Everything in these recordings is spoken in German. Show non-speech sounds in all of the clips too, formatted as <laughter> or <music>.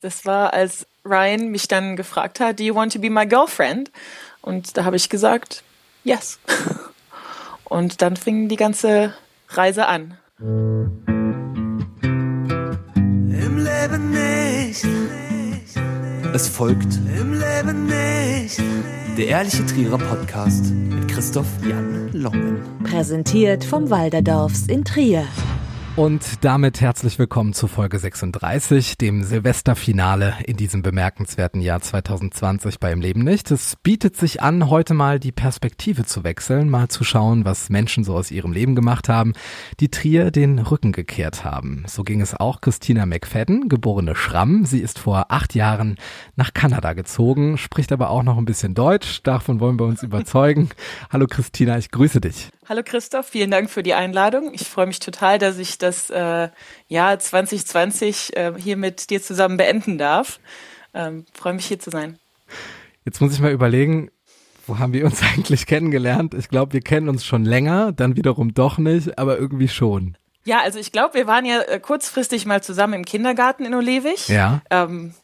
Das war, als Ryan mich dann gefragt hat, do you want to be my girlfriend? Und da habe ich gesagt, yes. <laughs> Und dann fing die ganze Reise an. Im Leben nicht. Es folgt Im Leben nicht. der Ehrliche Trierer Podcast mit Christoph Jan Longen. Präsentiert vom Walderdorfs in Trier. Und damit herzlich willkommen zu Folge 36, dem Silvesterfinale in diesem bemerkenswerten Jahr 2020 bei Im Leben nicht. Es bietet sich an, heute mal die Perspektive zu wechseln, mal zu schauen, was Menschen so aus ihrem Leben gemacht haben, die Trier den Rücken gekehrt haben. So ging es auch Christina McFadden, geborene Schramm. Sie ist vor acht Jahren nach Kanada gezogen, spricht aber auch noch ein bisschen Deutsch. Davon wollen wir uns überzeugen. Hallo Christina, ich grüße dich. Hallo Christoph, vielen Dank für die Einladung. Ich freue mich total, dass ich das äh, Jahr 2020 äh, hier mit dir zusammen beenden darf. Ähm, freue mich hier zu sein. Jetzt muss ich mal überlegen, wo haben wir uns <laughs> eigentlich kennengelernt? Ich glaube, wir kennen uns schon länger, dann wiederum doch nicht, aber irgendwie schon. Ja, also ich glaube, wir waren ja äh, kurzfristig mal zusammen im Kindergarten in Olewig. Ja. Ähm,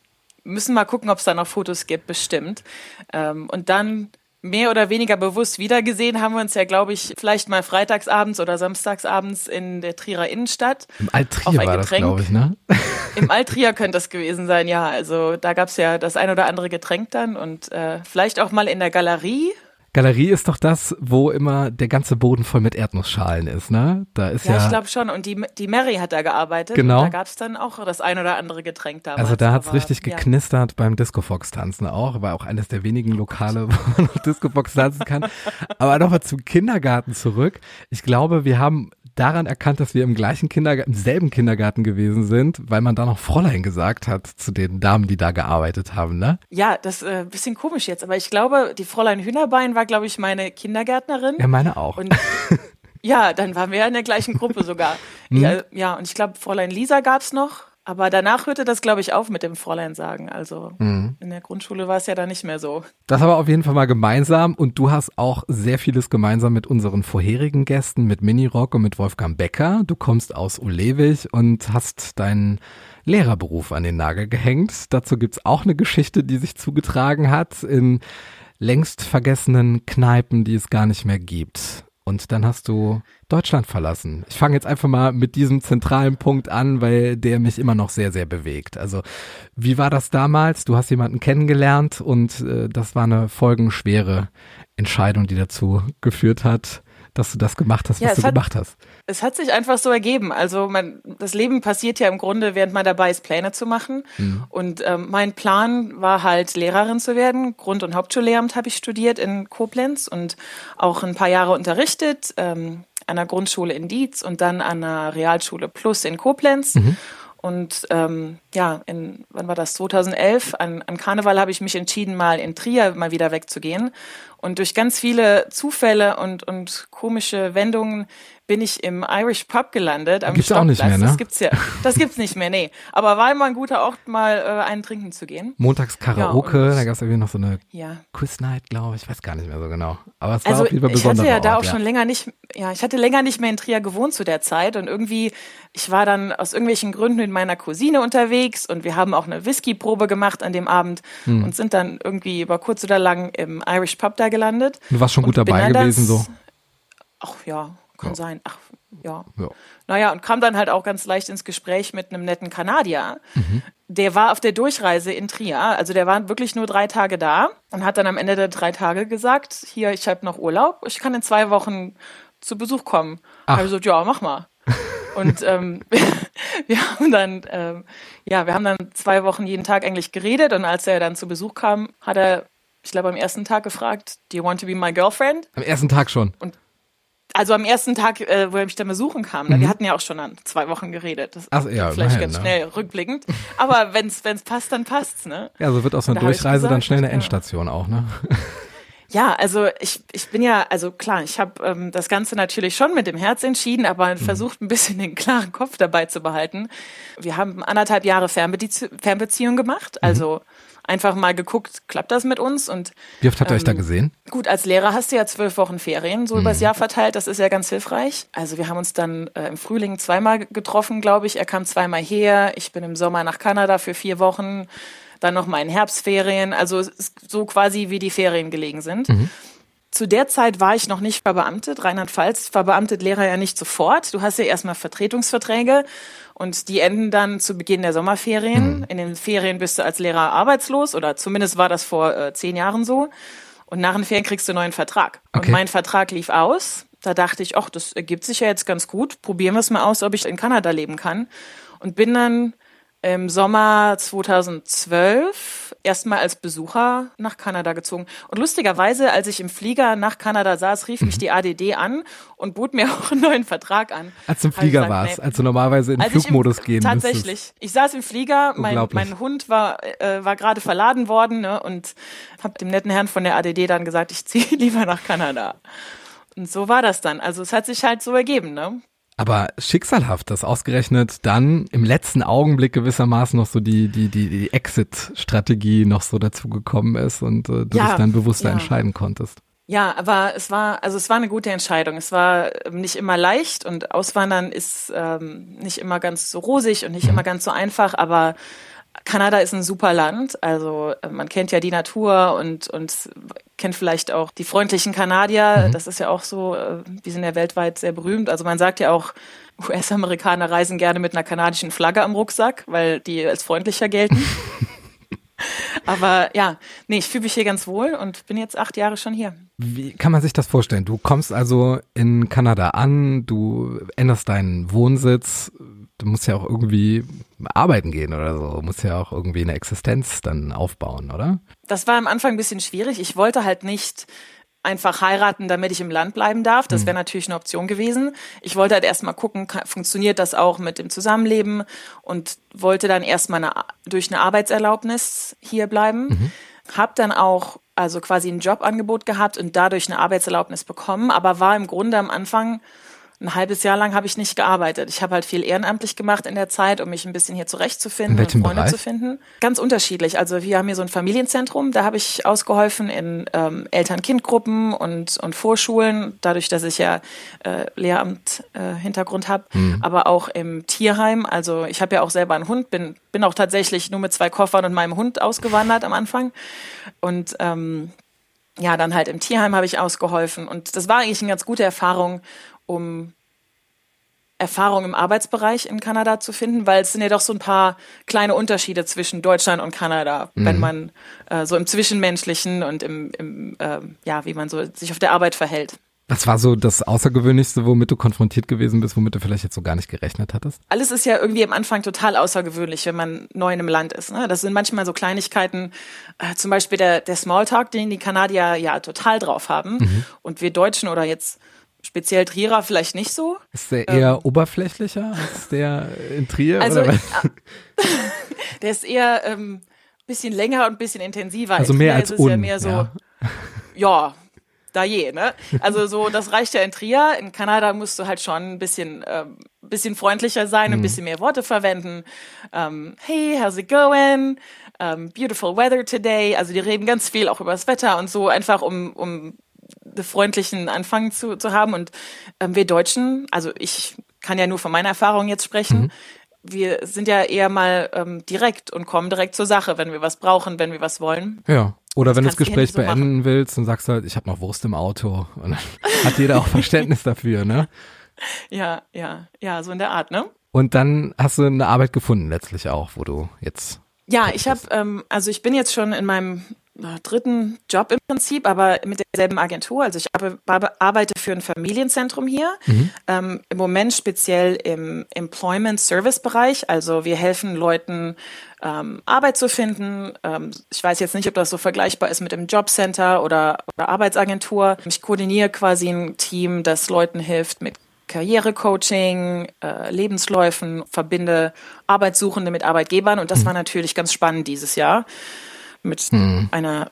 müssen mal gucken, ob es da noch Fotos gibt, bestimmt. Ähm, und dann mehr oder weniger bewusst wiedergesehen haben wir uns ja, glaube ich, vielleicht mal freitagsabends oder samstagsabends in der Trierer Innenstadt. Im Auf Altrier ein war Getränk. glaube ich, ne? <laughs> Im Altrier könnte das gewesen sein, ja. Also da gab's ja das ein oder andere Getränk dann und äh, vielleicht auch mal in der Galerie. Galerie ist doch das, wo immer der ganze Boden voll mit Erdnussschalen ist, ne? Da ist Ja, ja, ich glaube schon. Und die, die Mary hat da gearbeitet. Genau. Und da gab's dann auch das ein oder andere Getränk damals. also da hat's Aber, richtig ja. geknistert beim Disco Fox tanzen auch, war auch eines der wenigen Lokale, <laughs> wo man noch Disco Fox tanzen kann. Aber nochmal zum Kindergarten zurück. Ich glaube, wir haben daran erkannt, dass wir im gleichen Kindergarten, im selben Kindergarten gewesen sind, weil man da noch Fräulein gesagt hat zu den Damen, die da gearbeitet haben, ne? Ja, das ist äh, bisschen komisch jetzt. Aber ich glaube, die Fräulein Hühnerbein war, glaube ich, meine Kindergärtnerin. Ja, meine auch. Und ja, dann waren wir ja in der gleichen Gruppe sogar. Mhm. <laughs> Ja, ja, und ich glaube, Fräulein Lisa gab's noch. Aber danach hörte das, glaube ich, auf mit dem Fräulein sagen. Also Mhm. in der Grundschule war es ja da nicht mehr so. Das aber auf jeden Fall mal gemeinsam und du hast auch sehr vieles gemeinsam mit unseren vorherigen Gästen, mit Minirock und mit Wolfgang Becker. Du kommst aus Ulewig und hast deinen Lehrerberuf an den Nagel gehängt. Dazu gibt's auch eine Geschichte, die sich zugetragen hat in längst vergessenen Kneipen, die es gar nicht mehr gibt. Und dann hast du Deutschland verlassen. Ich fange jetzt einfach mal mit diesem zentralen Punkt an, weil der mich immer noch sehr, sehr bewegt. Also wie war das damals? Du hast jemanden kennengelernt und äh, das war eine folgenschwere Entscheidung, die dazu geführt hat, dass du das gemacht hast, Ja, was du hat- gemacht hast. Es hat sich einfach so ergeben. Also man, das Leben passiert ja im Grunde, während man dabei ist, Pläne zu machen. Und ähm, mein Plan war halt, Lehrerin zu werden. Grund- und Hauptschullehramt habe ich studiert in Koblenz und auch ein paar Jahre unterrichtet. Ähm, an der Grundschule in Dietz und dann an der Realschule Plus in Koblenz. Und ähm, ja, in, wann war das? 2011, an, an Karneval habe ich mich entschieden, mal in Trier mal wieder wegzugehen. Und durch ganz viele Zufälle und, und komische Wendungen bin ich im Irish Pub gelandet. Am Gibt's auch nicht mehr, ne? Das gibt's ja. Das gibt's nicht mehr, nee. Aber war immer ein guter Ort, mal äh, einen trinken zu gehen. Montags Karaoke, Ja, da gab es irgendwie noch so eine Ja. Quiz Night, glaube ich, ich weiß gar nicht mehr so genau. Aber es war Also auf jeden Fall ich hatte ja da auch Ort, schon länger nicht, ja, ich hatte länger nicht mehr in Trier gewohnt zu der Zeit und irgendwie, ich war dann aus irgendwelchen Gründen mit meiner Cousine unterwegs und wir haben auch eine Whisky-Probe gemacht an dem Abend Hm. und sind dann irgendwie über kurz oder lang im Irish Pub da gelandet. Du warst schon gut dabei gewesen, so. Ach ja, kann Ja. sein. Ach ja. Ja. Naja, und kam dann halt auch ganz leicht ins Gespräch mit einem netten Kanadier. Der war auf der Durchreise in Trier. Also der war wirklich nur drei Tage da und hat dann am Ende der drei Tage gesagt, hier, ich habe noch Urlaub, ich kann in zwei Wochen zu Besuch kommen. Ach. Also ja, mach mal. <laughs> Und ähm, <laughs> wir haben dann, ähm, ja, wir haben dann zwei Wochen jeden Tag eigentlich geredet und als er dann zu Besuch kam, hat er, ich glaube, am ersten Tag gefragt, do you want to be my girlfriend? Am ersten Tag schon. Also am ersten Tag, äh, wo er mich dann besuchen kam, ne? wir hatten ja auch schon an zwei Wochen geredet. Das Mhm. Ach, ja, vielleicht immerhin, ganz ne? schnell rückblickend. Aber wenn's wenn's passt, dann passt's, ne? Ja, so wird aus einer Durchreise dann gesagt, schnell eine ja. Endstation auch, ne? <laughs> Ja, also ich, ich bin ja, also klar, ich habe ähm, das Ganze natürlich schon mit dem Herz entschieden, aber mhm. versucht ein bisschen den klaren Kopf dabei zu behalten. Wir haben anderthalb Jahre Fernbezie Fernbeziehung gemacht, mhm. Einfach mal geguckt, klappt das mit uns? Und wie oft habt ihr ähm, euch da ähm, gesehen? Gut, als Lehrer hast du ja zwölf Wochen Ferien, so mhm. übers Jahr verteilt. Das ist ja ganz hilfreich. Also wir haben uns dann äh, im Frühling zweimal getroffen, glaube ich. Er kam zweimal her. Ich bin im Sommer nach Kanada für vier Wochen dann noch mal in Herbstferien, also so quasi wie die Ferien gelegen sind. Mhm. Zu der Zeit war ich noch nicht verbeamtet. Rheinland-Pfalz verbeamtet Lehrer ja nicht sofort. Du hast ja erstmal Vertretungsverträge und die enden dann zu Beginn der Sommerferien. Mhm. In den Ferien bist du als Lehrer arbeitslos oder zumindest war das vor äh, zehn Jahren so. Und nach den Ferien kriegst du einen neuen Vertrag. Okay. Und mein Vertrag lief aus. Da dachte ich, ach, das ergibt sich ja jetzt ganz gut. Probieren wir es mal aus, ob ich in Kanada leben kann. Und bin dann im Sommer 2012 erstmal als Besucher nach Kanada gezogen. Und lustigerweise, als ich im Flieger nach Kanada saß, rief mich mhm. die ADD an und bot mir <laughs> auch einen neuen Vertrag an. Als du im Flieger warst, nee, als du normalerweise in Flugmodus im, gehen Tatsächlich. Müsstest. Ich saß im Flieger, mein, mein Hund war, äh, war gerade verladen worden ne, und habe dem netten Herrn von der ADD dann gesagt, ich <laughs> ziehe lieber nach Kanada. Und so war das dann. Also es hat sich halt so ergeben, ne? Aber schicksalhaft, dass ausgerechnet dann im letzten Augenblick gewissermaßen noch so die, die, die, die Exit-Strategie noch so dazu gekommen ist und äh, du ja, dich dann bewusster ja. entscheiden konntest. Ja, aber es war, also es war eine gute Entscheidung. Es war nicht immer leicht und Auswandern ist ähm, nicht immer ganz so rosig und nicht mhm. immer ganz so einfach, aber Kanada ist ein super Land. Also äh, man kennt ja die Natur und, und kennt vielleicht auch die freundlichen Kanadier. Mhm. Das ist ja auch so, äh, die sind ja weltweit sehr berühmt. Also man sagt ja auch, US-Amerikaner reisen gerne mit einer kanadischen Flagge am Rucksack, weil die als freundlicher gelten. <laughs> Aber ja, nee, ich fühle mich hier ganz wohl und bin jetzt acht Jahre schon hier. Wie kann man sich das vorstellen? Du kommst also in Kanada an, du änderst deinen Wohnsitz, du musst ja auch irgendwie arbeiten gehen oder so, du musst ja auch irgendwie eine Existenz dann aufbauen, oder? Das war am Anfang ein bisschen schwierig. Ich wollte halt nicht einfach heiraten, damit ich im Land bleiben darf. Das mhm. wäre natürlich eine Option gewesen. Ich wollte halt erstmal gucken, funktioniert das auch mit dem Zusammenleben und wollte dann erstmal eine, durch eine Arbeitserlaubnis hier bleiben. Mhm. Hab dann auch also quasi ein Jobangebot gehabt und dadurch eine Arbeitserlaubnis bekommen, aber war im Grunde am Anfang ein halbes Jahr lang habe ich nicht gearbeitet. Ich habe halt viel ehrenamtlich gemacht in der Zeit, um mich ein bisschen hier zurechtzufinden und Freunde Bereich? zu finden. Ganz unterschiedlich. Also wir haben hier so ein Familienzentrum, da habe ich ausgeholfen in ähm, Eltern-Kind-Gruppen und, und Vorschulen, dadurch, dass ich ja äh, Lehramt-Hintergrund äh, habe, mhm. aber auch im Tierheim. Also ich habe ja auch selber einen Hund, bin, bin auch tatsächlich nur mit zwei Koffern und meinem Hund ausgewandert am Anfang. Und ähm, ja, dann halt im Tierheim habe ich ausgeholfen. Und das war eigentlich eine ganz gute Erfahrung um Erfahrung im Arbeitsbereich in Kanada zu finden, weil es sind ja doch so ein paar kleine Unterschiede zwischen Deutschland und Kanada, mhm. wenn man äh, so im Zwischenmenschlichen und im, im äh, ja, wie man so sich auf der Arbeit verhält. Was war so das Außergewöhnlichste, womit du konfrontiert gewesen bist, womit du vielleicht jetzt so gar nicht gerechnet hattest? Alles ist ja irgendwie am Anfang total außergewöhnlich, wenn man neu in einem Land ist. Ne? Das sind manchmal so Kleinigkeiten, äh, zum Beispiel der, der Smalltalk, den die Kanadier ja total drauf haben. Mhm. Und wir Deutschen oder jetzt Speziell Trierer vielleicht nicht so. Ist der eher ähm, oberflächlicher als der in Trier? Also, oder? <laughs> der ist eher ähm, bisschen länger und ein bisschen intensiver. Also mehr als ist un, ja mehr so, ja, <laughs> ja da je, ne? Also so, das reicht ja in Trier. In Kanada musst du halt schon ein bisschen, ähm, bisschen freundlicher sein, ein mhm. bisschen mehr Worte verwenden. Ähm, hey, how's it going? Um, ähm, beautiful weather today. Also die reden ganz viel auch über das Wetter und so, einfach um, um freundlichen Anfang zu, zu haben. Und ähm, wir Deutschen, also ich kann ja nur von meiner Erfahrung jetzt sprechen, mhm. wir sind ja eher mal ähm, direkt und kommen direkt zur Sache, wenn wir was brauchen, wenn wir was wollen. Ja. Oder das wenn du das Gespräch so beenden machen. willst und sagst halt, ich habe noch Wurst im Auto. Und dann hat jeder auch <laughs> Verständnis dafür, ne? Ja, ja, ja, so in der Art, ne? Und dann hast du eine Arbeit gefunden letztlich auch, wo du jetzt. Ja, ich habe, ähm, also ich bin jetzt schon in meinem dritten Job im Prinzip, aber mit derselben Agentur. Also ich arbeite für ein Familienzentrum hier, mhm. ähm, im Moment speziell im Employment Service Bereich. Also wir helfen Leuten, ähm, Arbeit zu finden. Ähm, ich weiß jetzt nicht, ob das so vergleichbar ist mit dem Jobcenter oder, oder Arbeitsagentur. Ich koordiniere quasi ein Team, das Leuten hilft mit Karrierecoaching, äh, Lebensläufen, verbinde Arbeitssuchende mit Arbeitgebern und das mhm. war natürlich ganz spannend dieses Jahr mit mhm. einer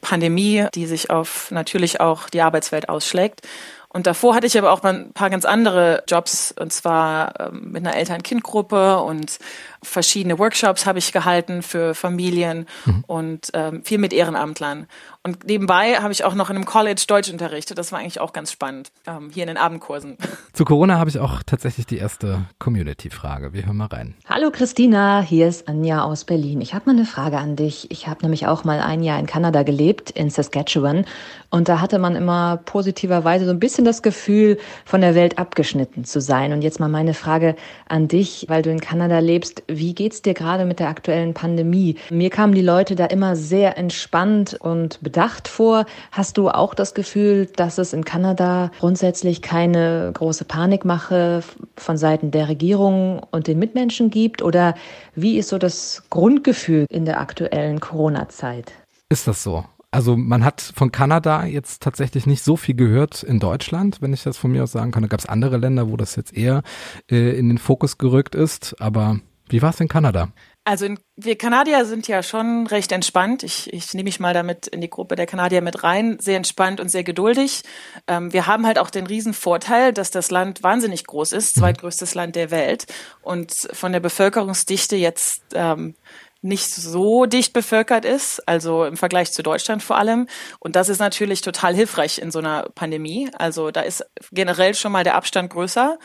Pandemie, die sich auf natürlich auch die Arbeitswelt ausschlägt. Und davor hatte ich aber auch ein paar ganz andere Jobs, und zwar ähm, mit einer Eltern-Kind-Gruppe und verschiedene Workshops habe ich gehalten für Familien mhm. und ähm, viel mit Ehrenamtlern. Und nebenbei habe ich auch noch in einem College Deutsch unterrichtet. Das war eigentlich auch ganz spannend, ähm, hier in den Abendkursen. <laughs> Zu Corona habe ich auch tatsächlich die erste Community-Frage. Wir hören mal rein. Hallo Christina, hier ist Anja aus Berlin. Ich habe mal eine Frage an dich. Ich habe nämlich auch mal ein Jahr in Kanada gelebt, in Saskatchewan. Und da hatte man immer positiverweise so ein bisschen das Gefühl, von der Welt abgeschnitten zu sein. Und jetzt mal meine Frage an dich, weil du in Kanada lebst. Wie geht's dir gerade mit der aktuellen Pandemie? Mir kamen die Leute da immer sehr entspannt und bedacht vor. Hast du auch das Gefühl, dass es in Kanada grundsätzlich keine große Panikmache von Seiten der Regierung und den Mitmenschen gibt? Oder wie ist so das Grundgefühl in der aktuellen Corona-Zeit? Ist das so? Also man hat von Kanada jetzt tatsächlich nicht so viel gehört in Deutschland, wenn ich das von mir aus sagen kann. Da gab es andere Länder, wo das jetzt eher äh, in den Fokus gerückt ist. Aber wie war es in Kanada? Also in, wir Kanadier sind ja schon recht entspannt. Ich, ich nehme mich mal damit in die Gruppe der Kanadier mit rein. Sehr entspannt und sehr geduldig. Ähm, wir haben halt auch den riesen Vorteil, dass das Land wahnsinnig groß ist, mhm. zweitgrößtes Land der Welt und von der Bevölkerungsdichte jetzt ähm, nicht so dicht bevölkert ist, also im Vergleich zu Deutschland vor allem. Und das ist natürlich total hilfreich in so einer Pandemie. Also da ist generell schon mal der Abstand größer.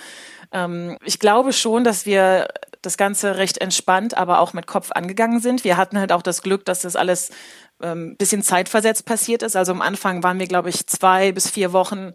Ähm, ich glaube schon, dass wir das Ganze recht entspannt, aber auch mit Kopf angegangen sind. Wir hatten halt auch das Glück, dass das alles ähm, bisschen zeitversetzt passiert ist. Also am Anfang waren wir, glaube ich, zwei bis vier Wochen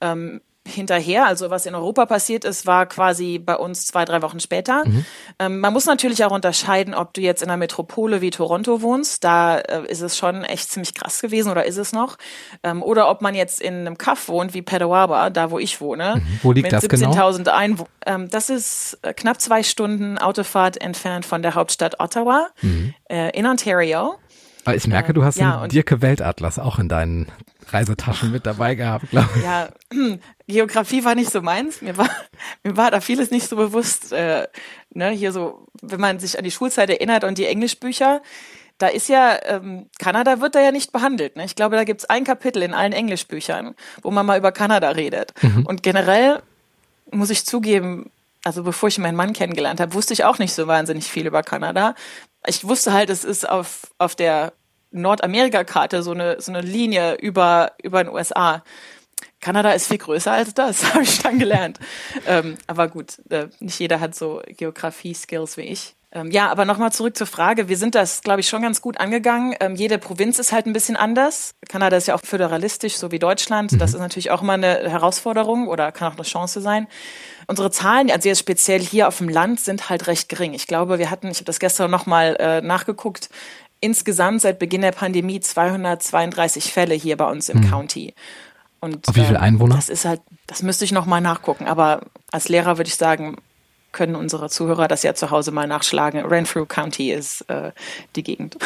ähm, hinterher. Also was in Europa passiert ist, war quasi bei uns zwei, drei Wochen später. Mhm. Ähm, man muss natürlich auch unterscheiden, ob du jetzt in einer Metropole wie Toronto wohnst. Da äh, ist es schon echt ziemlich krass gewesen oder ist es noch. Ähm, oder ob man jetzt in einem Kaff wohnt wie Pedawaba, da wo ich wohne. Mhm. Wo liegt mit das 17.000 genau? Einwohnern. Ähm, das ist äh, knapp zwei Stunden Autofahrt entfernt von der Hauptstadt Ottawa mhm. äh, in Ontario. Aber ich merke, du hast ja, einen Dirke Weltatlas auch in deinen Reisetaschen mit dabei gehabt, glaube ich. Ja, <clears throat> Geografie war nicht so meins. Mir war, <laughs> mir war da vieles nicht so bewusst. Äh, ne, hier so, wenn man sich an die Schulzeit erinnert und die Englischbücher, da ist ja, ähm, Kanada wird da ja nicht behandelt. Ne? Ich glaube, da gibt's ein Kapitel in allen Englischbüchern, wo man mal über Kanada redet. Mhm. Und generell muss ich zugeben, also bevor ich meinen Mann kennengelernt habe, wusste ich auch nicht so wahnsinnig viel über Kanada. Ich wusste halt, es ist auf, auf der Nordamerika-Karte so eine, so eine Linie über, über den USA. Kanada ist viel größer als das, <laughs> habe ich dann gelernt. ähm, aber gut, äh, nicht jeder hat so Geografie-Skills wie ich. Ähm, ja, aber nochmal zurück zur Frage. Wir sind das, glaube ich, schon ganz gut angegangen. Ähm, jede Provinz ist halt ein bisschen anders. Kanada ist ja auch föderalistisch, so wie Deutschland. Mhm. Das ist natürlich auch immer eine Herausforderung oder kann auch eine Chance sein. Unsere Zahlen, also jetzt speziell hier auf dem Land, sind halt recht gering. Ich glaube, wir hatten, ich habe das gestern nochmal äh, nachgeguckt, insgesamt seit Beginn der Pandemie 232 Fälle hier bei uns im mhm. County. Und, Auf wie viele ähm, Einwohner? Das ist halt, das müsste ich nochmal nachgucken. Aber als Lehrer würde ich sagen, können unsere Zuhörer das ja zu Hause mal nachschlagen. Renfrew County ist äh, die Gegend.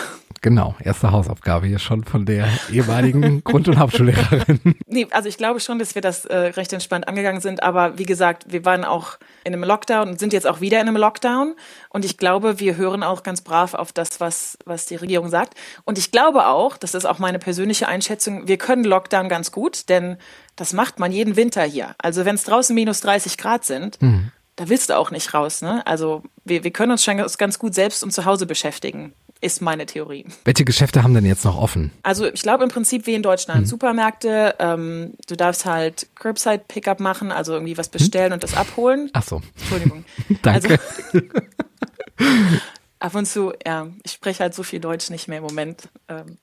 Genau, erste Hausaufgabe hier schon von der ehemaligen <laughs> Grund- und Hauptschullehrerin. Nee, also ich glaube schon, dass wir das äh, recht entspannt angegangen sind, aber wie gesagt, wir waren auch in einem Lockdown und sind jetzt auch wieder in einem Lockdown und ich glaube, wir hören auch ganz brav auf das, was, was die Regierung sagt. Und ich glaube auch, das ist auch meine persönliche Einschätzung, wir können Lockdown ganz gut, denn das macht man jeden Winter hier. Also wenn es draußen minus 30 Grad sind, mhm da willst du auch nicht raus. Ne? Also wir, wir können uns schon ganz gut selbst und zu Hause beschäftigen, ist meine Theorie. Welche Geschäfte haben denn jetzt noch offen? Also ich glaube im Prinzip wie in Deutschland. Hm. Supermärkte, ähm, du darfst halt Curbside-Pickup machen, also irgendwie was bestellen hm? und das abholen. Ach so. Entschuldigung. <laughs> Danke. Also, <laughs> ab und zu, ja, ich spreche halt so viel Deutsch nicht mehr im Moment. Ähm,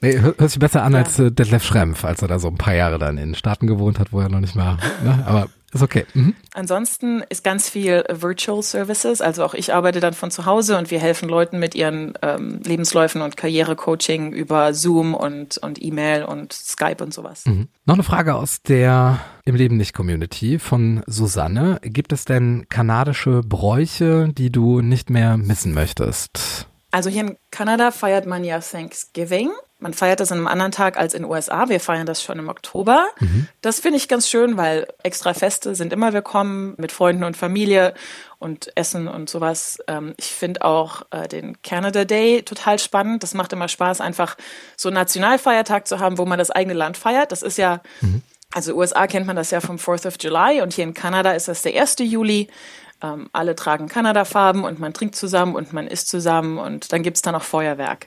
Nee, hört sich besser an ja. als äh, Detlef Schrempf, als er da so ein paar Jahre dann in den Staaten gewohnt hat, wo er noch nicht mal, ne? aber ist okay. Mhm. Ansonsten ist ganz viel Virtual Services. Also auch ich arbeite dann von zu Hause und wir helfen Leuten mit ihren ähm, Lebensläufen und Karrierecoaching über Zoom und, und E-Mail und Skype und sowas. Mhm. Noch eine Frage aus der Im Leben nicht Community von Susanne. Gibt es denn kanadische Bräuche, die du nicht mehr missen möchtest? Also hier in Kanada feiert man ja Thanksgiving. Man feiert das an einem anderen Tag als in den USA. Wir feiern das schon im Oktober. Das finde ich ganz schön, weil extra Feste sind immer willkommen mit Freunden und Familie und Essen und sowas. Ähm, ich finde auch äh, den Canada Day total spannend. Das macht immer Spaß, einfach so einen Nationalfeiertag zu haben, wo man das eigene Land feiert. Das ist ja, also USA kennt man das ja vom 4th of July und hier in Kanada ist das der 1. Juli. Ähm, alle tragen Kanada-Farben und man trinkt zusammen und man isst zusammen und dann gibt's dann auch Feuerwerk.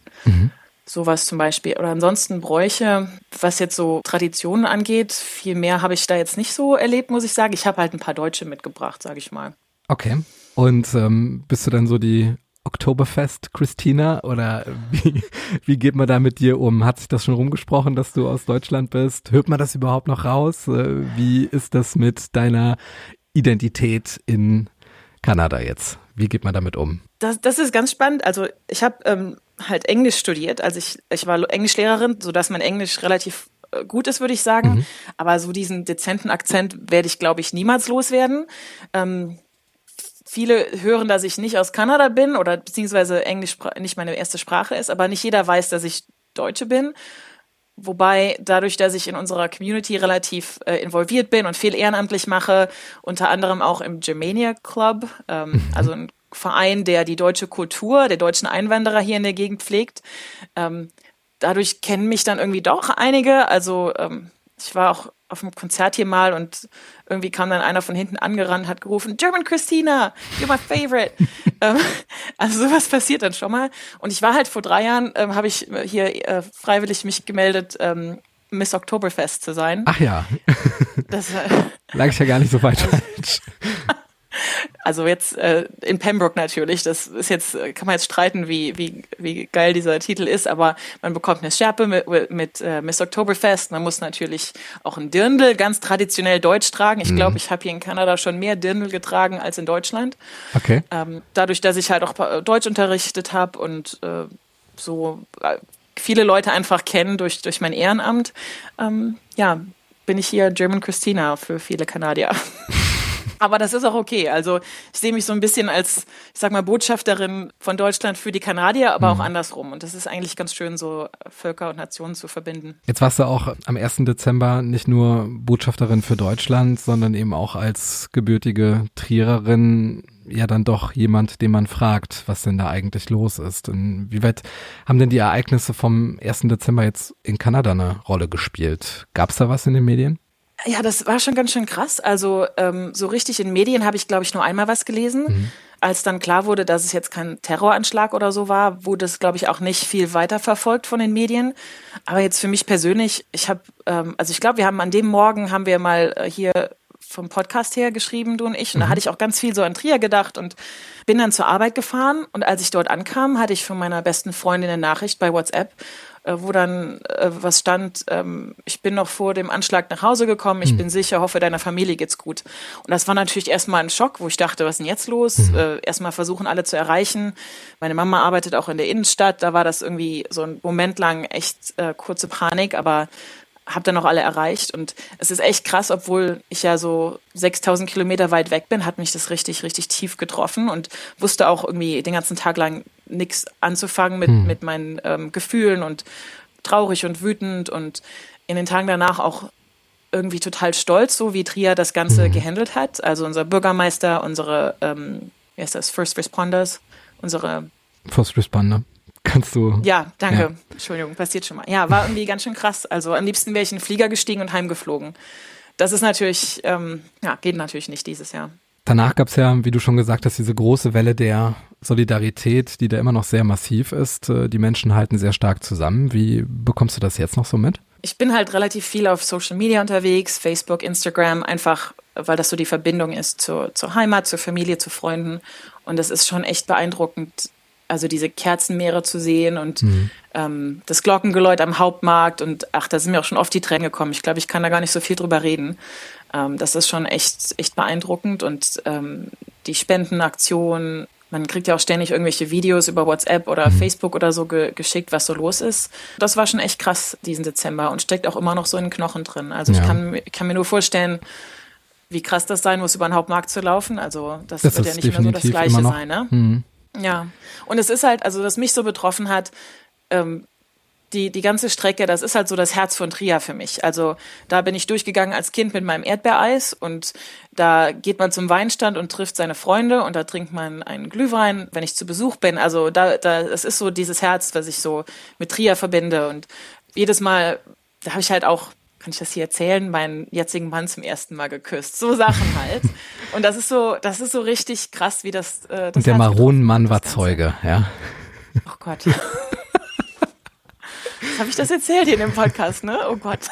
Sowas zum Beispiel. Oder ansonsten Bräuche, was jetzt so Traditionen angeht, viel mehr habe ich da jetzt nicht so erlebt, muss ich sagen. Ich habe halt ein paar Deutsche mitgebracht, sage ich mal. Okay. Und ähm, bist du dann so die Oktoberfest Christina oder <laughs> wie, wie geht man da mit dir um? Hat sich das schon rumgesprochen, dass du aus Deutschland bist? Hört man das überhaupt noch raus? Äh, Wie ist das mit deiner Identität in Kanada jetzt? Wie geht man damit um? Das, das ist ganz spannend. Also ich habe ähm, halt Englisch studiert. Also ich, ich war Englischlehrerin, sodass mein Englisch relativ äh, gut ist, würde ich sagen. Aber so diesen dezenten Akzent werde ich, glaube ich, niemals loswerden. Ähm, viele hören, dass ich nicht aus Kanada bin oder beziehungsweise Englisch nicht meine erste Sprache ist, aber nicht jeder weiß, dass ich Deutsche bin. Wobei dadurch, dass ich in unserer Community relativ äh, involviert bin und viel ehrenamtlich mache, unter anderem auch im Germania Club, ähm, also ein Verein, der die deutsche Kultur der deutschen Einwanderer hier in der Gegend pflegt, ähm, dadurch kennen mich dann irgendwie doch einige. Also ähm, ich war auch auf einem Konzert hier mal und irgendwie kam dann einer von hinten angerannt, hat gerufen, German Christina, you're my favorite. <laughs> ähm, also sowas passiert dann schon mal. Und ich war halt vor drei Jahren, ähm, habe ich hier äh, freiwillig mich gemeldet, ähm, Miss Oktoberfest zu sein. Ach ja, Das, äh, <laughs> lag ich ja gar nicht so weit <laughs> falsch. Also jetzt äh, in Pembroke natürlich, das ist jetzt, äh, kann man jetzt streiten, wie, wie, wie geil dieser Titel ist, aber man bekommt eine Schärpe mit, mit, äh, Miss Oktoberfest. Man muss natürlich auch ein Dirndl ganz traditionell deutsch tragen. Ich glaube, ich habe hier in Kanada schon mehr Dirndl getragen als in Deutschland. Okay. Ähm, dadurch, dass ich halt auch äh, Deutsch unterrichtet habe und äh, so äh, viele Leute einfach kennen durch, durch mein Ehrenamt, ähm, ja, bin ich hier German Christina für viele Kanadier. <laughs> Aber das ist auch okay. Also ich sehe mich so ein bisschen als, ich sag mal, Botschafterin von Deutschland für die Kanadier, aber auch andersrum. Und das ist eigentlich ganz schön, so Völker und Nationen zu verbinden. Jetzt warst du auch am 1. Dezember nicht nur Botschafterin für Deutschland, sondern eben auch als gebürtige Triererin ja dann doch jemand, den man fragt, was denn da eigentlich los ist. Inwieweit haben denn die Ereignisse vom 1. Dezember jetzt in Kanada eine Rolle gespielt? Gab es da was in den Medien? Ja, das war schon ganz schön krass. Also ähm, so richtig in Medien habe ich, glaube ich, nur einmal was gelesen. Als dann klar wurde, dass es jetzt kein Terroranschlag oder so war, wurde es, glaube ich, auch nicht viel weiterverfolgt von den Medien. Aber jetzt für mich persönlich, ich habe, ähm, also ich glaube, wir haben an dem Morgen haben wir mal äh, hier vom Podcast her geschrieben, du und ich. Und da hatte ich auch ganz viel so an Trier gedacht und bin dann zur Arbeit gefahren. Und als ich dort ankam, hatte ich von meiner besten Freundin eine Nachricht bei WhatsApp, wo dann äh, was stand, ähm, ich bin noch vor dem Anschlag nach Hause gekommen, ich bin sicher, hoffe, deiner Familie geht's gut. Und das war natürlich erstmal ein Schock, wo ich dachte, was ist denn jetzt los? Äh, erstmal versuchen, alle zu erreichen. Meine Mama arbeitet auch in der Innenstadt, da war das irgendwie so ein Moment lang echt äh, kurze Panik, aber habe dann auch alle erreicht und es ist echt krass, obwohl ich ja so 6000 Kilometer weit weg bin, hat mich das richtig, richtig tief getroffen und wusste auch irgendwie den ganzen Tag lang nichts anzufangen mit, mit meinen ähm, Gefühlen und traurig und wütend und in den Tagen danach auch irgendwie total stolz, so wie Trier das Ganze gehandelt hat. Also unser Bürgermeister, unsere, ähm, wie heißt das, First Responders, unsere First Responder. Kannst du. ja, danke. Ja. Entschuldigung, passiert schon mal. Ja, war irgendwie ganz schön krass. Also am liebsten wäre ich in den Flieger gestiegen und heimgeflogen. Das ist natürlich, ähm, ja, geht natürlich nicht dieses Jahr. Danach gab es ja, wie du schon gesagt hast, diese große Welle der Solidarität, die da immer noch sehr massiv ist. Äh, Die Menschen halten sehr stark zusammen. Wie bekommst du das jetzt noch so mit? Ich bin halt relativ viel auf Social Media unterwegs, Facebook, Instagram, einfach weil das so die Verbindung ist zur, zur Heimat, zur Familie, zu Freunden. Und es ist schon echt beeindruckend, also diese Kerzenmeere zu sehen und ähm, das Glockengeläut am Hauptmarkt. Und ach, da sind mir auch schon oft die Tränen gekommen. Ich glaube, ich kann da gar nicht so viel drüber reden. Ähm, das ist schon echt, echt beeindruckend. Und ähm, die Spendenaktion, man kriegt ja auch ständig irgendwelche Videos über WhatsApp oder Facebook oder so ge geschickt, was so los ist. Das war schon echt krass diesen Dezember und steckt auch immer noch so in den Knochen drin. Also Ja. ich kann, ich kann mir nur vorstellen, wie krass das sein muss, über den Hauptmarkt zu laufen. Also das, Das wird ja nicht mehr so das Gleiche sein, ne? Hm. Ja, und es ist halt, also was mich so betroffen hat, ähm, die, die ganze Strecke, das ist halt so das Herz von Trier für mich. Also da bin ich durchgegangen als Kind mit meinem Erdbeereis und da geht man zum Weinstand und trifft seine Freunde und da trinkt man einen Glühwein, wenn ich zu Besuch bin. Also da, da, das ist so dieses Herz, was ich so mit Trier verbinde und jedes Mal, da habe ich halt auch kann ich das hier erzählen, meinen jetzigen Mann zum ersten Mal geküsst. So Sachen halt. <laughs> Und das ist so, das ist so richtig krass, wie das. Äh, das Und der Maronenmann war. Zeuge, ja. Oh Gott. <laughs> Habe ich das erzählt hier in dem Podcast, ne? Oh Gott.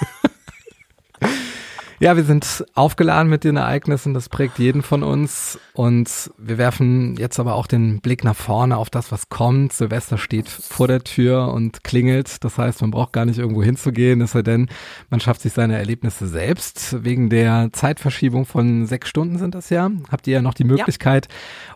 Ja, wir sind aufgeladen mit den Ereignissen, das prägt jeden von uns und wir werfen jetzt aber auch den Blick nach vorne auf das, was kommt. Silvester steht vor der Tür und klingelt, das heißt, man braucht gar nicht irgendwo hinzugehen, es sei denn, man schafft sich seine Erlebnisse selbst. Wegen der Zeitverschiebung von sechs Stunden sind das ja, habt ihr ja noch die Möglichkeit,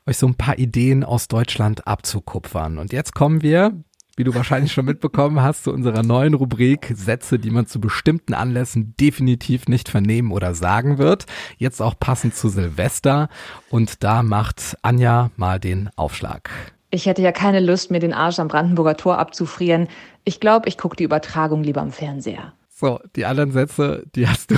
euch so ein paar Ideen aus Deutschland abzukupfern. Und jetzt kommen wir wie du wahrscheinlich schon mitbekommen hast, zu unserer neuen Rubrik Sätze, die man zu bestimmten Anlässen definitiv nicht vernehmen oder sagen wird. Jetzt auch passend zu Silvester. Und da macht Anja mal den Aufschlag. Ich hätte ja keine Lust, mir den Arsch am Brandenburger Tor abzufrieren. Ich glaube, ich gucke die Übertragung lieber am Fernseher. So, die anderen Sätze, die hast du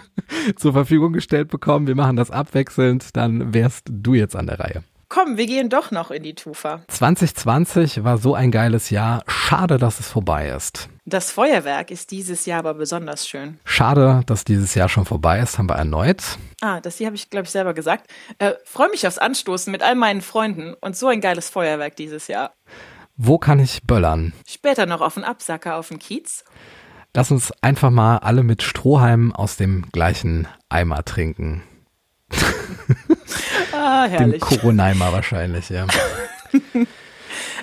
<laughs> zur Verfügung gestellt bekommen. Wir machen das abwechselnd. Dann wärst du jetzt an der Reihe. Komm, wir gehen doch noch in die Tufa. 2020 war so ein geiles Jahr. Schade, dass es vorbei ist. Das Feuerwerk ist dieses Jahr aber besonders schön. Schade, dass dieses Jahr schon vorbei ist, haben wir erneut. Ah, das hier habe ich, glaube ich, selber gesagt. Äh, Freue mich aufs Anstoßen mit all meinen Freunden und so ein geiles Feuerwerk dieses Jahr. Wo kann ich böllern? Später noch auf den Absacker auf den Kiez. Lass uns einfach mal alle mit Strohhalmen aus dem gleichen Eimer trinken. <laughs> Ah, Dem herrlich. Koroneimer wahrscheinlich, ja. <laughs>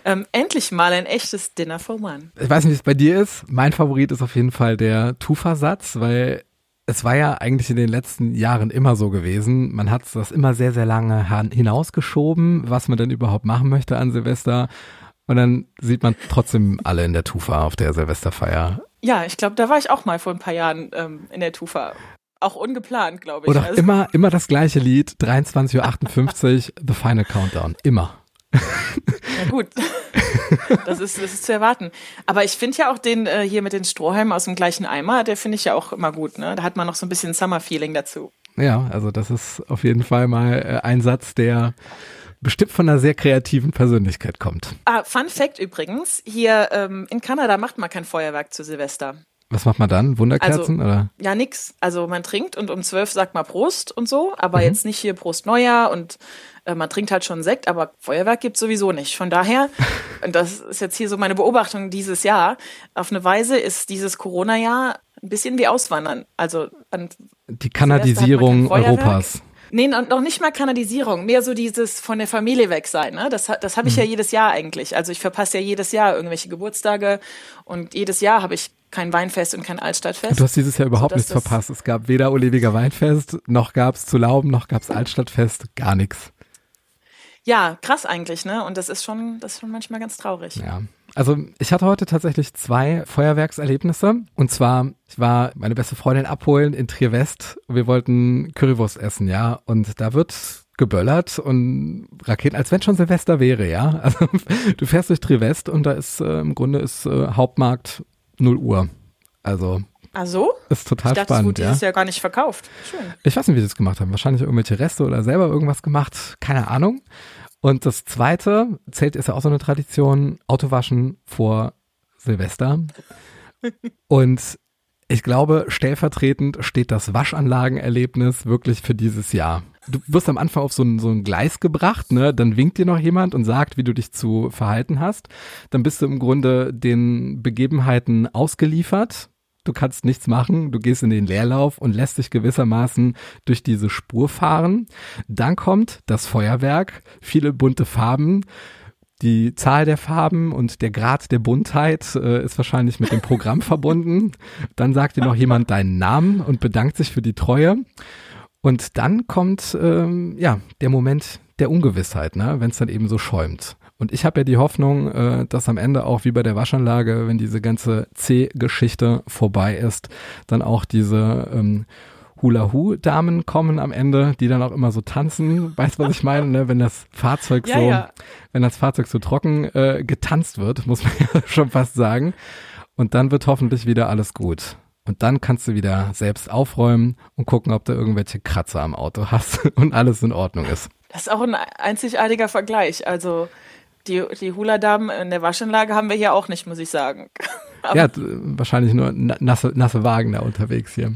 Ähm, endlich mal ein echtes Dinner for One. Ich weiß nicht, wie es bei dir ist. Mein Favorit ist auf jeden Fall der Tufa-Satz, weil es war ja eigentlich in den letzten Jahren immer so gewesen. Man hat das immer sehr, sehr lange hinausgeschoben, was man denn überhaupt machen möchte an Silvester. Und dann sieht man trotzdem alle in der Tufa auf der Silvesterfeier. Ja, ich glaube, da war ich auch mal vor ein paar Jahren ähm, in der Tufa. Auch ungeplant, glaube ich. Oder Also- immer, immer das gleiche Lied, 23.58 Uhr, <laughs> The Final Countdown. Immer. Ja, gut. <laughs> Das ist, das ist zu erwarten. Aber ich finde ja auch den äh, hier mit den Strohhalmen aus dem gleichen Eimer, der finde ich ja auch immer gut. Ne? Da hat man noch so ein bisschen Summer-Feeling dazu. Ja, also das ist auf jeden Fall mal äh, ein Satz, der bestimmt von einer sehr kreativen Persönlichkeit kommt. Ah, Fun Fact übrigens, hier ähm, in Kanada macht man kein Feuerwerk zu Silvester. Was macht man dann? Wunderkerzen oder? Ja, nix. Also man trinkt und um zwölf sagt man Prost und so, aber Mhm. jetzt nicht hier Prost Neujahr und äh, man trinkt halt schon Sekt, aber Feuerwerk gibt's sowieso nicht. Von daher, <laughs> und das ist jetzt hier so meine Beobachtung dieses Jahr, auf eine Weise ist dieses Corona-Jahr ein bisschen wie Auswandern. Also an Die Kanadisierung. Europas. Nee, noch noch nicht mal Kanadisierung, mehr so dieses von der Familie weg sein. Ne? Das, das habe ich ja jedes Jahr eigentlich. Also ich verpasse ja jedes Jahr irgendwelche Geburtstage und jedes Jahr habe ich kein Weinfest und kein Altstadtfest. Du hast dieses Jahr überhaupt nichts verpasst. Es gab weder Olewiger Weinfest, noch gab's zu Lauben, noch gab's Altstadtfest, gar nichts. Ja, krass eigentlich, ne? Und das ist schon, das ist schon manchmal ganz traurig. Ja. Also ich hatte heute tatsächlich zwei Feuerwerkserlebnisse. Und zwar, ich war meine beste Freundin abholen in Trier West. Wir wollten Currywurst essen, ja. Und da wird geböllert und Raketen, als wenn schon Silvester wäre, ja. <laughs> Also du fährst durch Trier West und da ist äh, im Grunde ist äh, Hauptmarkt 0 Uhr. Also Ah so? ist total Ich dachte, es spannend, wurde ja. dieses Jahr gar nicht verkauft. Schön. Ich weiß nicht, wie sie das gemacht haben. Wahrscheinlich irgendwelche Reste oder selber irgendwas gemacht. Keine Ahnung. Und das zweite, zählt ist ja auch so eine Tradition, Autowaschen vor Silvester. <laughs> Und ich glaube, stellvertretend steht das Waschanlagenerlebnis wirklich für dieses Jahr. Du wirst am Anfang auf so ein, so ein Gleis gebracht, ne? Dann winkt dir noch jemand und sagt, wie du dich zu verhalten hast. Dann bist du im Grunde den Begebenheiten ausgeliefert. Du kannst nichts machen, du gehst in den Leerlauf und lässt dich gewissermaßen durch diese Spur fahren. Dann kommt das Feuerwerk, viele bunte Farben. Die Zahl der Farben und der Grad der Buntheit äh, ist wahrscheinlich mit dem Programm <laughs> verbunden. Dann sagt dir noch jemand deinen Namen und bedankt sich für die Treue. Und dann kommt ähm, ja der Moment der Ungewissheit, ne, wenn es dann eben so schäumt. Und ich habe ja die Hoffnung, äh, dass am Ende auch wie bei der Waschanlage, wenn diese ganze C-Geschichte vorbei ist, dann auch diese ähm, Hula-Hoo-Damen kommen am Ende, die dann auch immer so tanzen. Weißt du, was ich meine? Ne? Wenn das Fahrzeug <laughs> Ja, so, ja. wenn das Fahrzeug so trocken äh, getanzt wird, muss man <laughs> ja schon fast sagen. Und dann wird hoffentlich wieder alles gut. Und dann kannst du wieder selbst aufräumen und gucken, ob du irgendwelche Kratzer am Auto hast <laughs> und alles in Ordnung ist. Das ist auch ein einzigartiger Vergleich. Also die, die Hula-Damen in der Waschanlage haben wir hier auch nicht, muss ich sagen. Aber ja, wahrscheinlich nur na- nasse, nasse Wagen da unterwegs hier.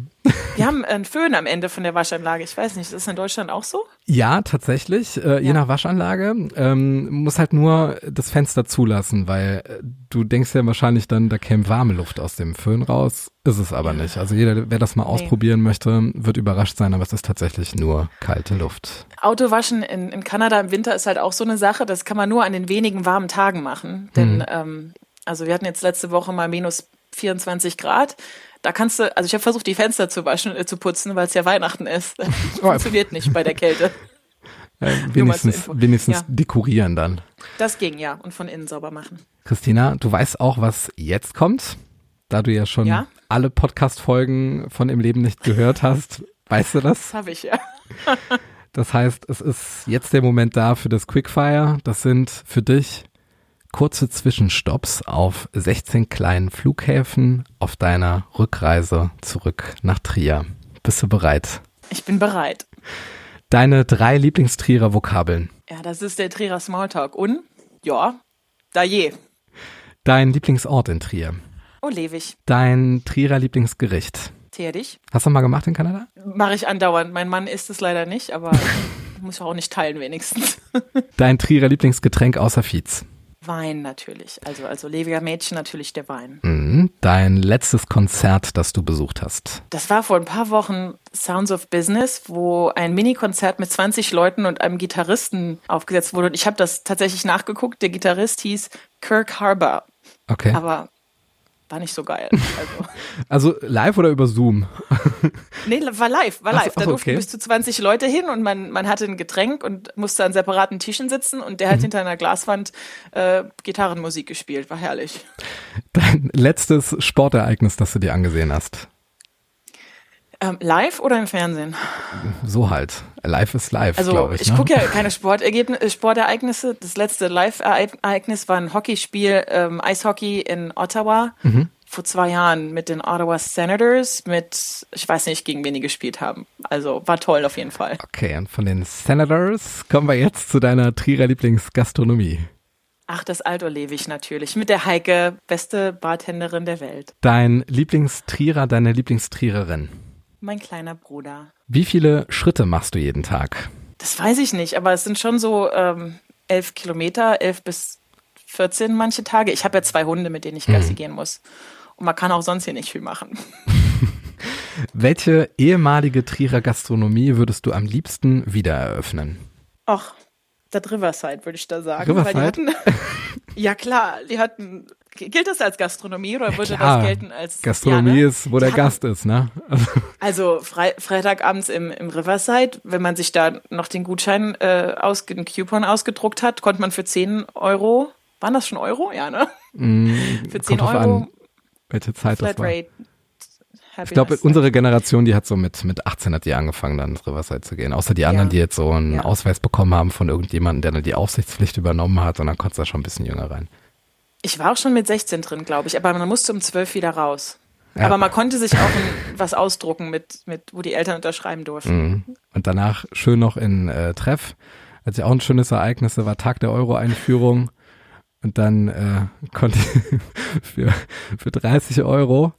Wir haben einen Föhn am Ende von der Waschanlage. Ich weiß nicht, ist das in Deutschland auch so? Ja, tatsächlich, äh, je Ja. nach Waschanlage. Ähm, muss halt nur das Fenster zulassen, weil äh, du denkst ja wahrscheinlich dann, da käme warme Luft aus dem Föhn raus. Ist es aber nicht. Also jeder, wer das mal ausprobieren möchte, wird überrascht sein, aber es ist tatsächlich nur kalte Luft. Autowaschen in, in Kanada im Winter ist halt auch so eine Sache. Das kann man nur an den wenigen warmen Tagen machen. Denn, ähm, also wir hatten jetzt letzte Woche mal minus 24 Grad. Da kannst du, also ich habe versucht, die Fenster zu waschen, äh, zu putzen, weil es ja Weihnachten ist. Das <laughs> funktioniert nicht bei der Kälte. <laughs> Äh, wenigstens wenigstens Ja. dekorieren dann. Das ging ja und von innen sauber machen. Christina, du weißt auch, was jetzt kommt, da du ja schon Ja. alle Podcast-Folgen von Im Leben nicht gehört hast. <laughs> Weißt du das? Das habe ich ja. Das heißt, es ist jetzt der Moment da für das Quickfire. Das sind für dich kurze Zwischenstopps auf 16 kleinen Flughäfen auf deiner Rückreise zurück nach Trier. Bist du bereit? Ich bin bereit. Deine drei Lieblingstrierer Vokabeln. Ja, das ist der Trierer Smalltalk. Und, ja, da je. Dein Lieblingsort in Trier. Oh, Lewig. Dein Trierer Lieblingsgericht. Tätig. Hast du mal gemacht in Kanada? Mache ich andauernd. Mein Mann isst es leider nicht, aber <laughs> muss ich auch nicht teilen wenigstens. Dein Trierer Lieblingsgetränk außer Fietz. Wein natürlich. Also, also lebiger Mädchen natürlich der Wein. Mhm. Dein letztes Konzert, das du besucht hast. Das war vor ein paar Wochen Sounds of Business, wo ein Mini-Konzert mit 20 Leuten und einem Gitarristen aufgesetzt wurde. Und ich habe das tatsächlich nachgeguckt. Der Gitarrist hieß Kirk Harbour, Okay. aber war nicht so geil. Also, <laughs> Also live oder über Zoom? <laughs> nee, war live, war Ach live. Da ach, durften okay. bis zu 20 Leute hin und man, man hatte ein Getränk und musste an separaten Tischen sitzen und der hat hinter einer Glaswand äh, Gitarrenmusik gespielt. War herrlich. Dein letztes Sportereignis, das du dir angesehen hast. Ähm, live oder im Fernsehen? So halt. Live ist live, Also glaube ich. ich, ne? gucke ja <laughs> keine Sportergebnisse, Sportereignisse. Das letzte Live-Ereignis war ein Hockeyspiel, ähm, Eishockey in Ottawa Mhm. vor zwei Jahren mit den Ottawa Senators mit, ich weiß nicht, gegen wen die gespielt haben. Also war toll auf jeden Fall. Okay, und von den Senators kommen wir jetzt zu deiner Trierer Lieblingsgastronomie. Ach, das Alto-Lewig natürlich. Mit der Heike, beste Bartenderin der Welt. Dein Lieblingstrierer, deine Lieblingstriererin. Mein kleiner Bruder. Wie viele Schritte machst du jeden Tag? Das weiß ich nicht, aber es sind schon so ähm, elf Kilometer, elf bis 14 manche Tage. Ich habe ja zwei Hunde, mit denen ich Gassi gehen muss. Und man kann auch sonst hier nicht viel machen. <laughs> Welche ehemalige Trierer Gastronomie würdest du am liebsten wieder eröffnen? Ach, das Riverside, würde ich da sagen. Riverside? Hatten, <laughs> ja klar, die hatten, gilt das als Gastronomie oder würde klar. das gelten als Gastronomie ja, ne? ist, wo der Gast ist, ne? Also, Also Fre Freitagabends im, im Riverside, wenn man sich da noch den Gutschein, äh, aus, den Coupon ausgedruckt hat, konnte man für 10 Euro, waren das schon Euro? Ja, ne? für 10 Mm, kommt drauf Euro an, welche Zeit das war. Flatrate. Ich glaube, unsere Generation, die hat so mit, mit 18 hat die angefangen, dann ins Riverside zu gehen. Außer die anderen, Ja. die jetzt so einen Ja. Ausweis bekommen haben von irgendjemandem, der dann die Aufsichtspflicht übernommen hat und dann du da schon ein bisschen jünger rein. Ich war auch schon mit 16 drin, glaube ich, aber man musste um 12 wieder raus. Ja. Aber man konnte sich auch was ausdrucken, mit, mit, wo die Eltern unterschreiben durften. Mhm. Und danach schön noch in äh, Treff. Als ich auch ein schönes Ereignis war Tag der Euro-Einführung. Und dann äh, konnte ich <laughs> für, für 30 Euro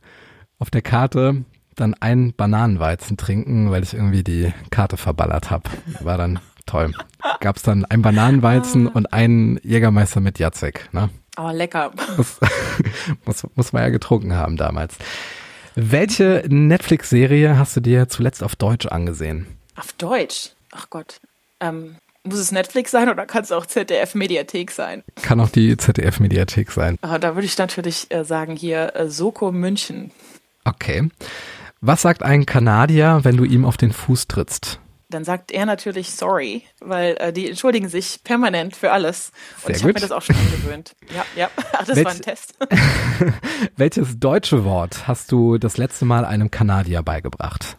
auf der Karte dann einen Bananenweizen trinken, weil ich irgendwie die Karte verballert habe. War dann toll. Gab es dann einen Bananenweizen und einen Jägermeister mit Jacek. Ne? Oh, lecker. Das <laughs> muss, muss man ja getrunken haben damals. Welche Netflix-Serie hast du dir zuletzt auf Deutsch angesehen? Auf Deutsch. Ach Gott. Ähm, muss es Netflix sein oder kann es auch ZDF-Mediathek sein? Kann auch die ZDF-Mediathek sein. Ah, da würde ich natürlich äh, sagen hier äh, Soko München. Okay. Was sagt ein Kanadier, wenn du ihm auf den Fuß trittst? Dann sagt er natürlich sorry, weil äh, die entschuldigen sich permanent für alles. Und Sehr ich habe mir das auch schon angewöhnt. Ja, ja. Ach, das Welch- war ein Test. <laughs> Welches deutsche Wort hast du das letzte Mal einem Kanadier beigebracht?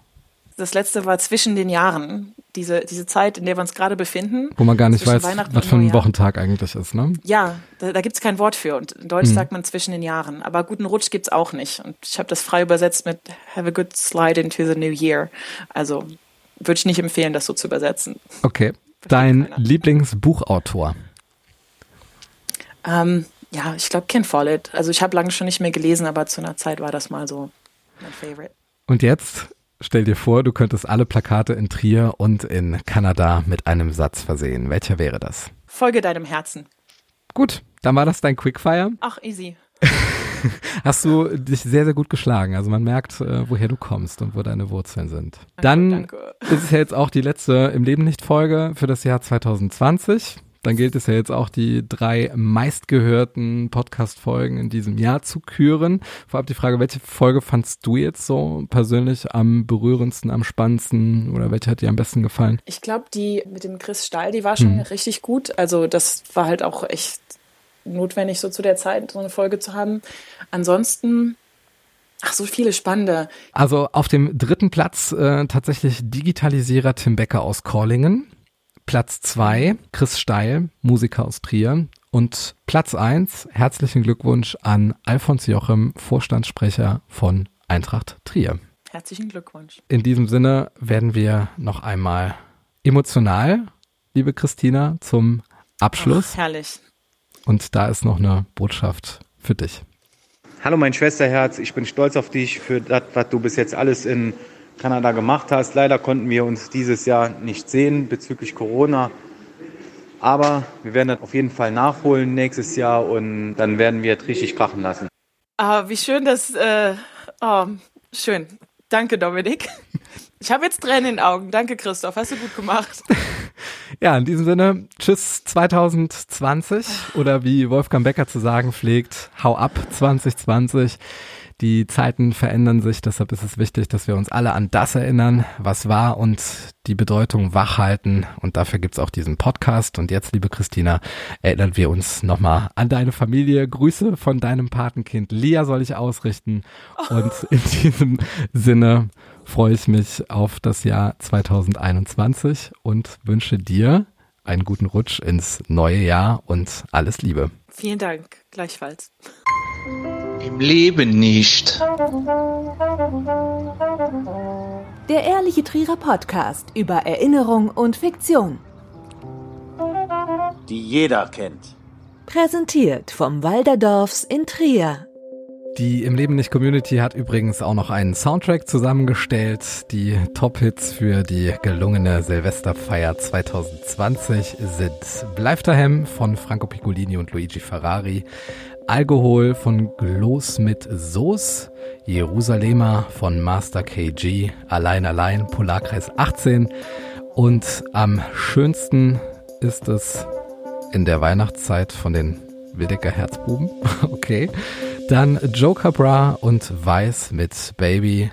das letzte war zwischen den Jahren. Diese, diese Zeit, in der wir uns gerade befinden. Wo man gar nicht weiß, was und für ein. Wochentag eigentlich ist, ne? Ja, da, da gibt es kein Wort für. Und in Deutsch sagt man zwischen den Jahren. Aber guten Rutsch gibt's auch nicht. Und ich habe das frei übersetzt mit Have a good slide into the new year. Also würde ich nicht empfehlen, das so zu übersetzen. Okay. Dein. Lieblingsbuchautor. Ähm, ja, ich glaube Ken Follett. Also ich habe lange schon nicht mehr gelesen, aber zu einer Zeit war das mal so mein Favorite. Und jetzt stell dir vor, du könntest alle Plakate in Trier und in Kanada mit einem Satz versehen. Welcher wäre das? Folge deinem Herzen. Gut, dann war das dein Quickfire. Ach, easy. <laughs> <laughs> Hast du dich sehr, sehr gut geschlagen. Also man merkt, äh, woher du kommst und wo deine Wurzeln sind. Dann danke. <laughs> ist es ja jetzt auch die letzte im Leben nicht Folge für das Jahr 2020. Dann gilt es ja jetzt auch, die drei meistgehörten Podcast-Folgen in diesem Jahr zu küren. Vorab die Frage, welche Folge fandst du jetzt so persönlich am berührendsten, am spannendsten oder welche hat dir am besten gefallen? Ich glaube, die mit dem Chris Stahl, die war schon richtig gut. Also das war halt auch echt notwendig, so zu der Zeit so eine Folge zu haben. Ansonsten, ach, so viele spannende. Also auf dem dritten Platz äh, tatsächlich Digitalisierer Tim Becker aus Korlingen. Platz zwei Chris Steil, Musiker aus Trier. Und Platz eins herzlichen Glückwunsch an Alfons Jochem, Vorstandssprecher von Eintracht Trier. Herzlichen Glückwunsch. In diesem Sinne werden wir noch einmal emotional, liebe Christina, zum Abschluss. Ach, herrlich. Und da ist noch eine Botschaft für dich. Hallo mein Schwesterherz, ich bin stolz auf dich für das, was du bis jetzt alles in Kanada gemacht hast. Leider konnten wir uns dieses Jahr nicht sehen bezüglich Corona. Aber wir werden das auf jeden Fall nachholen nächstes Jahr und dann werden wir es richtig krachen lassen. Ah, wie schön, dass. Äh, oh, schön. Danke, Dominik. <laughs> Ich habe jetzt Tränen in den Augen. Danke, Christoph. Hast du gut gemacht. <laughs> Ja, in diesem Sinne, tschüss 2020 oder wie Wolfgang Becker zu sagen pflegt, hau ab 2020. Die Zeiten verändern sich, deshalb ist es wichtig, dass wir uns alle an das erinnern, was war und die Bedeutung wachhalten. Und dafür gibt's auch diesen Podcast. Und jetzt, liebe Christina, erinnern wir uns nochmal an deine Familie. Grüße von deinem Patenkind Lia soll ich ausrichten. Und in diesem Sinne freue ich mich auf das Jahr 2021 und wünsche dir einen guten Rutsch ins neue Jahr und alles Liebe. Vielen Dank. Gleichfalls. Im Leben nicht. Der Ehrliche Trierer Podcast über Erinnerung und Fiktion. die jeder kennt. Präsentiert vom Walderdorfs in Trier. Die Im Leben nicht Community hat übrigens auch noch einen Soundtrack zusammengestellt. Die Top-Hits für die gelungene Silvesterfeier 2020 sind Bleib daheim von Franco Piccolini und Luigi Ferrari, Alkohol von Gloss mit Soße, Jerusalemer von Master KG, Allein Allein, Polarkreis 18 und am schönsten ist es in der Weihnachtszeit von den Wildecker Herzbuben. <laughs> Okay. Dann Joker Bra und Weiß mit Baby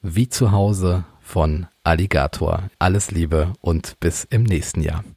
wie zu Hause von Alligator. Alles Liebe und bis im nächsten Jahr.